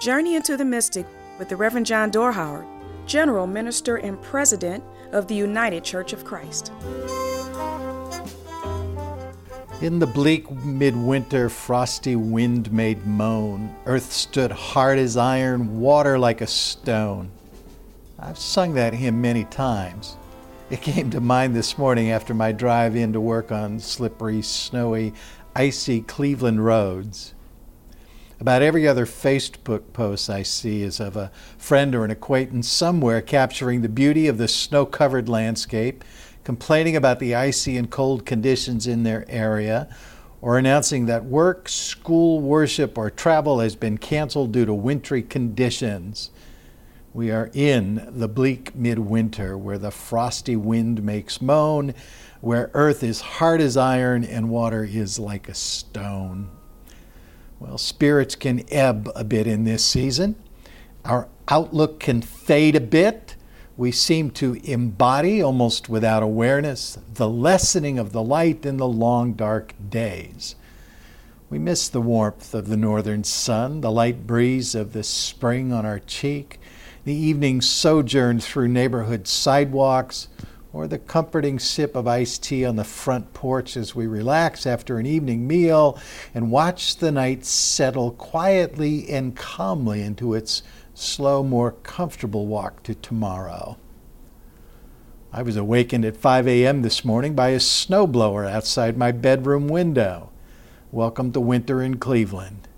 Journey into the Mystic with the Reverend John Dorhauer, General Minister and President of the United Church of Christ. In the bleak midwinter, frosty wind made moan. Earth stood hard as iron, water like a stone. I've sung that hymn many times. It came to mind this morning after my drive in to work on slippery, snowy, icy Cleveland roads. About every other Facebook post I see is of a friend or an acquaintance somewhere capturing the beauty of the snow covered landscape, complaining about the icy and cold conditions in their area, or announcing that work, school, worship, or travel has been canceled due to wintry conditions. We are in the bleak midwinter where the frosty wind makes moan, where earth is hard as iron and water is like a stone. Well, spirits can ebb a bit in this season. Our outlook can fade a bit. We seem to embody, almost without awareness, the lessening of the light in the long, dark days. We miss the warmth of the northern sun, the light breeze of the spring on our cheek the evening sojourn through neighborhood sidewalks, or the comforting sip of iced tea on the front porch as we relax after an evening meal and watch the night settle quietly and calmly into its slow, more comfortable walk to tomorrow. I was awakened at 5 a.m. this morning by a snowblower outside my bedroom window. Welcome to winter in Cleveland.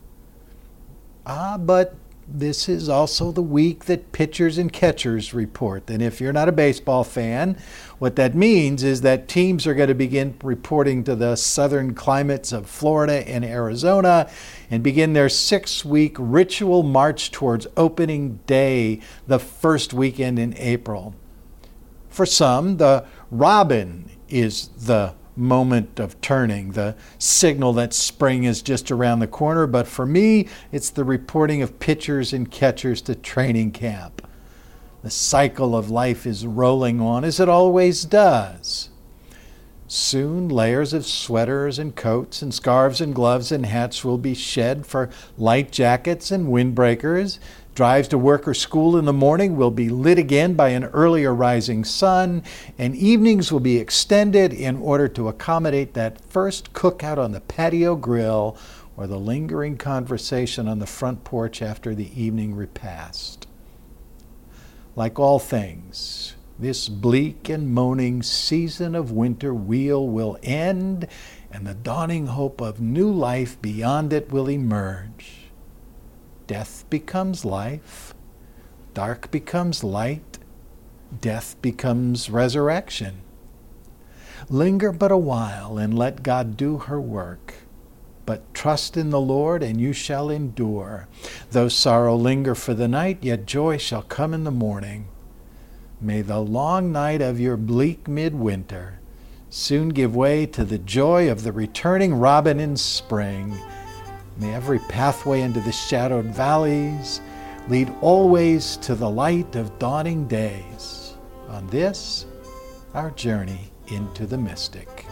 Ah, but this is also the week that pitchers and catchers report. And if you're not a baseball fan, what that means is that teams are going to begin reporting to the southern climates of Florida and Arizona and begin their six week ritual march towards opening day, the first weekend in April. For some, the robin is the moment of turning, the signal that spring is just around the corner. But for me, it's the reporting of pitchers and catchers to training camp. The cycle of life is rolling on as it always does. Soon, layers of sweaters and coats and scarves and gloves and hats will be shed for light jackets and windbreakers Drives to work or school in the morning will be lit again by an earlier rising sun, and evenings will be extended in order to accommodate that first cookout on the patio grill or the lingering conversation on the front porch after the evening repast. Like all things, this bleak and moaning season of winter wheel will end, and the dawning hope of new life beyond it will emerge. Death becomes life, dark becomes light, death becomes resurrection. Linger but a while and let God do her work. But trust in the Lord, and you shall endure. Though sorrow linger for the night, yet joy shall come in the morning. May the long night of your bleak midwinter soon give way to the joy of the returning robin in spring May every pathway into the shadowed valleys lead always to the light of dawning days. On this, our journey into the mystic.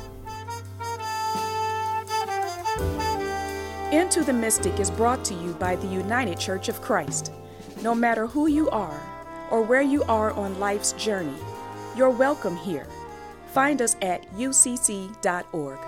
Into the Mystic is brought to you by the United Church of Christ. No matter who you are or where you are on life's journey, you're welcome here. Find us at ucc.org.